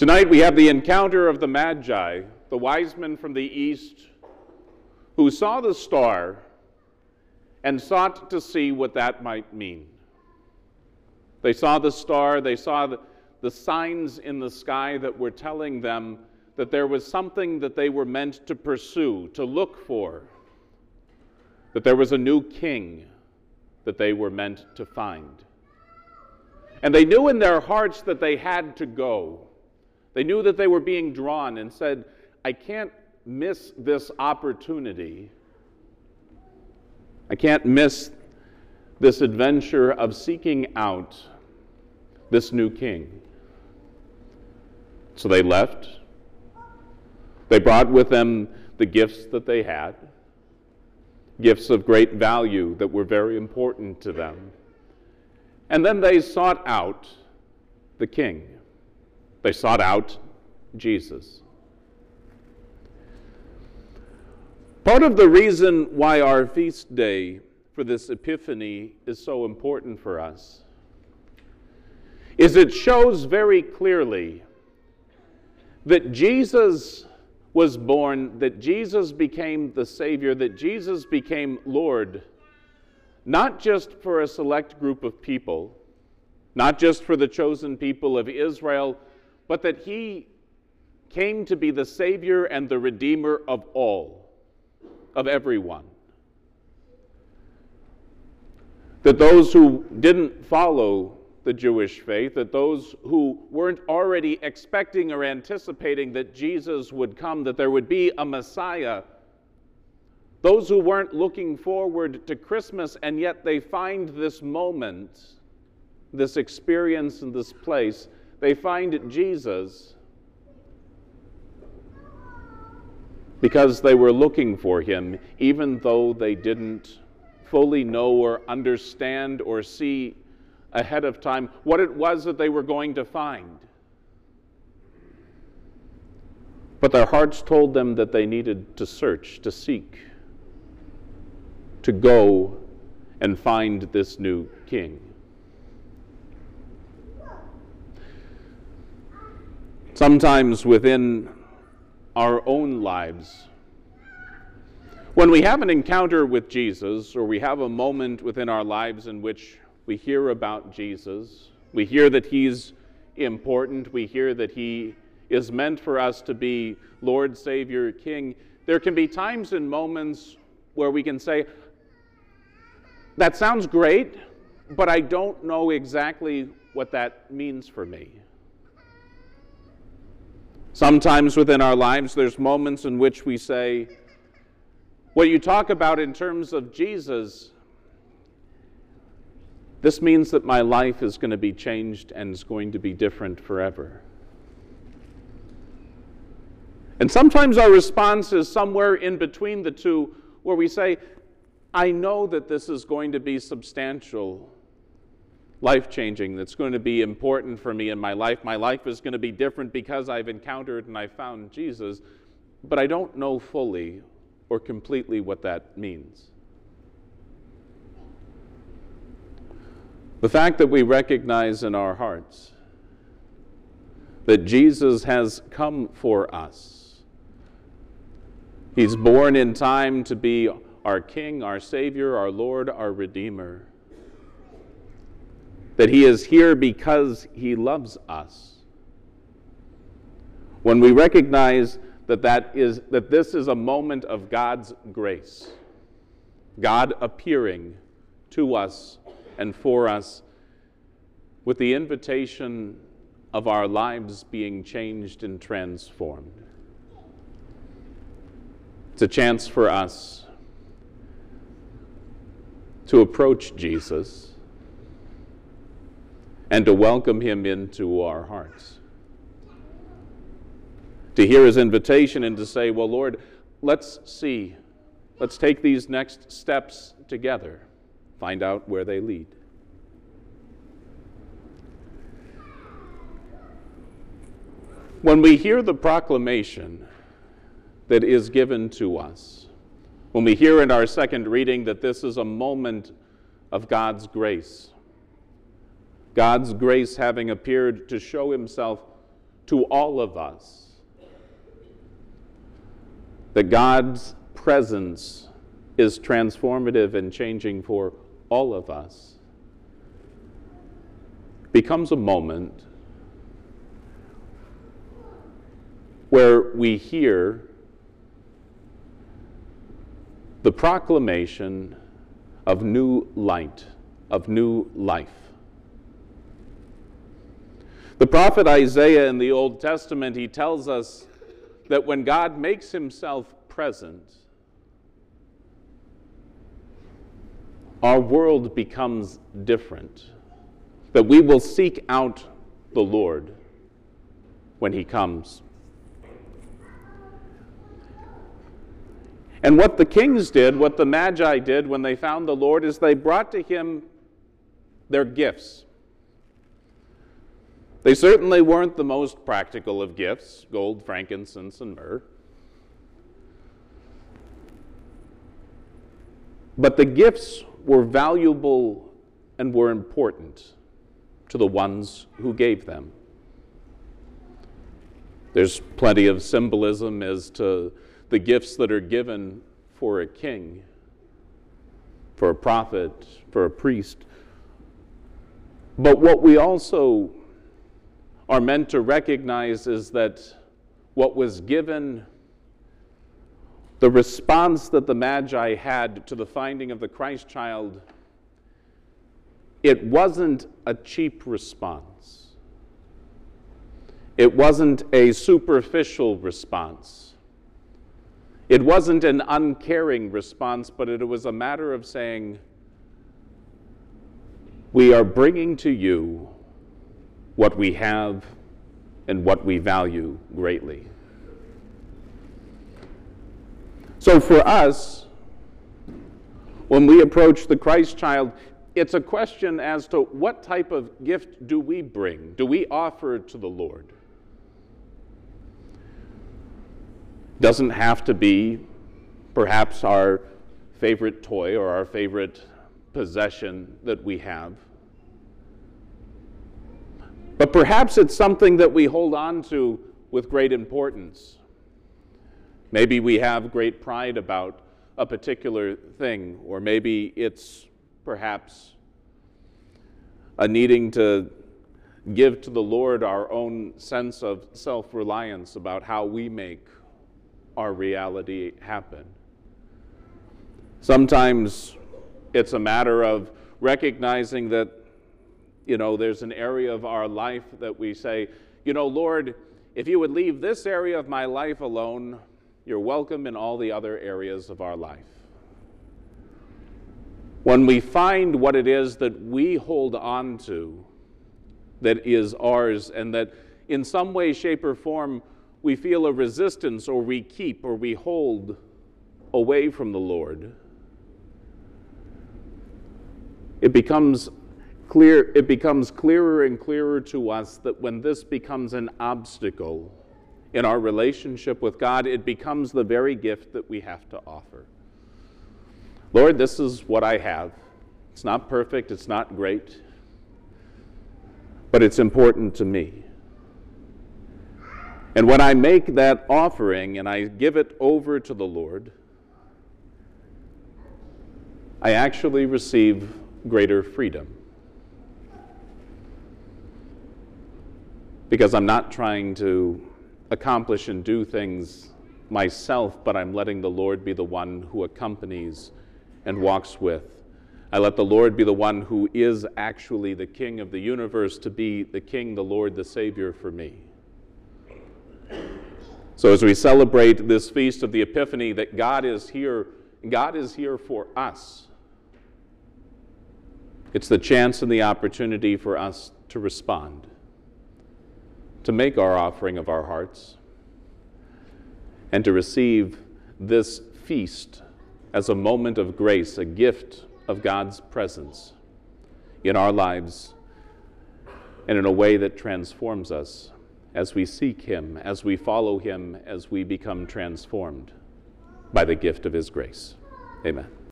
Tonight we have the encounter of the Magi, the wise men from the east, who saw the star and sought to see what that might mean. They saw the star, they saw the, signs in the sky that were telling them that there was something that they were meant to pursue, to look for, that there was a new king that they were meant to find. And they knew in their hearts that they had to go. They knew that they were being drawn and said, I can't miss this opportunity. I can't miss this adventure of seeking out this new king. So they left. They brought with them the gifts that they had, gifts of great value that were very important to them. And then they sought out the king. They sought out Jesus. Part of the reason why our feast day for this Epiphany is so important for us is it shows very clearly that Jesus was born, that Jesus became the Savior, that Jesus became Lord, not just for a select group of people, not just for the chosen people of Israel, but that He came to be the Savior and the Redeemer of all, of everyone. That those who didn't follow the Jewish faith, that those who weren't already expecting or anticipating that Jesus would come, that there would be a Messiah, those who weren't looking forward to Christmas and yet they find this moment, this experience in this place, they find Jesus because they were looking for him, even though they didn't fully know or understand or see ahead of time what it was that they were going to find. But their hearts told them that they needed to search, to seek, to go and find this new king. Sometimes within our own lives, when we have an encounter with Jesus or we have a moment within our lives in which we hear about Jesus. We hear that he's important. We hear that he is meant for us to be Lord, Savior, King. There can be times and moments where we can say, That sounds great, but I don't know exactly what that means for me. Sometimes within our lives, there's moments in which we say, What you talk about in terms of Jesus this means that my life is going to be changed and is going to be different forever. And sometimes our response is somewhere in between the two, where we say, I know that this is going to be substantial, life changing, that's going to be important for me in my life. My life is going to be different because I've encountered and I've found Jesus, but I don't know fully or completely what that means. The fact that we recognize in our hearts that Jesus has come for us. He's born in time to be our King, our Savior, our Lord, our Redeemer. That He is here because He loves us. When we recognize that, that, is, that this is a moment of God's grace, God appearing to us and for us with the invitation of our lives being changed and transformed. It's a chance for us to approach Jesus and to welcome him into our hearts. To hear his invitation and to say, Well, Lord, let's see, let's take these next steps together find out where they lead. When we hear the proclamation that is given to us, when we hear in our second reading that this is a moment of God's grace, God's grace having appeared to show himself to all of us that God's presence is transformative and changing for all of us becomes a moment where we hear the proclamation of new light, of new life. The prophet Isaiah in the Old Testament, he tells us that when God makes himself present, our world becomes different. That we will seek out the Lord when he comes. And what the kings did, what the Magi did when they found the Lord, is they brought to him their gifts. They certainly weren't the most practical of gifts gold, frankincense, and myrrh. But the gifts were valuable and were important to the ones who gave them. There's plenty of symbolism as to the gifts that are given for a king, for a prophet, for a priest. But what we also are meant to recognize is that what was given, the response that the Magi had to the finding of the Christ child, it wasn't a cheap response. It wasn't a superficial response. It wasn't an uncaring response, but it was a matter of saying, We are bringing to you what we have and what we value greatly. So for us, when we approach the Christ child, it's a question as to what type of gift do we bring, do we offer to the Lord? Doesn't have to be perhaps our favorite toy or our favorite possession that we have. But perhaps it's something that we hold on to with great importance. Maybe we have great pride about a particular thing, or maybe it's perhaps a needing to give to the Lord our own sense of self reliance about how we make our reality happen. Sometimes it's a matter of recognizing that you know, there's an area of our life that we say, you know, Lord, if you would leave this area of my life alone, you're welcome in all the other areas of our life. When we find what it is that we hold on to that is ours, and that in some way, shape, or form we feel a resistance, or we keep, or we hold away from the Lord, it becomes clear, it becomes clearer and clearer to us that when this becomes an obstacle in our relationship with God, it becomes the very gift that we have to offer. Lord, this is what I have. It's not perfect, it's not great, but it's important to me. And when I make that offering and I give it over to the Lord, I actually receive greater freedom. Because I'm not trying to accomplish and do things myself, but I'm letting the Lord be the one who accompanies and walks with. I let the Lord be the one who is actually the King of the universe to be the King, the Lord, the Savior for me. So as we celebrate this feast of the Epiphany, that God is here, God is here for us. It's the chance and the opportunity for us to respond to make our offering of our hearts and to receive this feast as a moment of grace, a gift of God's presence in our lives and in a way that transforms us as we seek Him, as we follow Him, as we become transformed by the gift of His grace. Amen.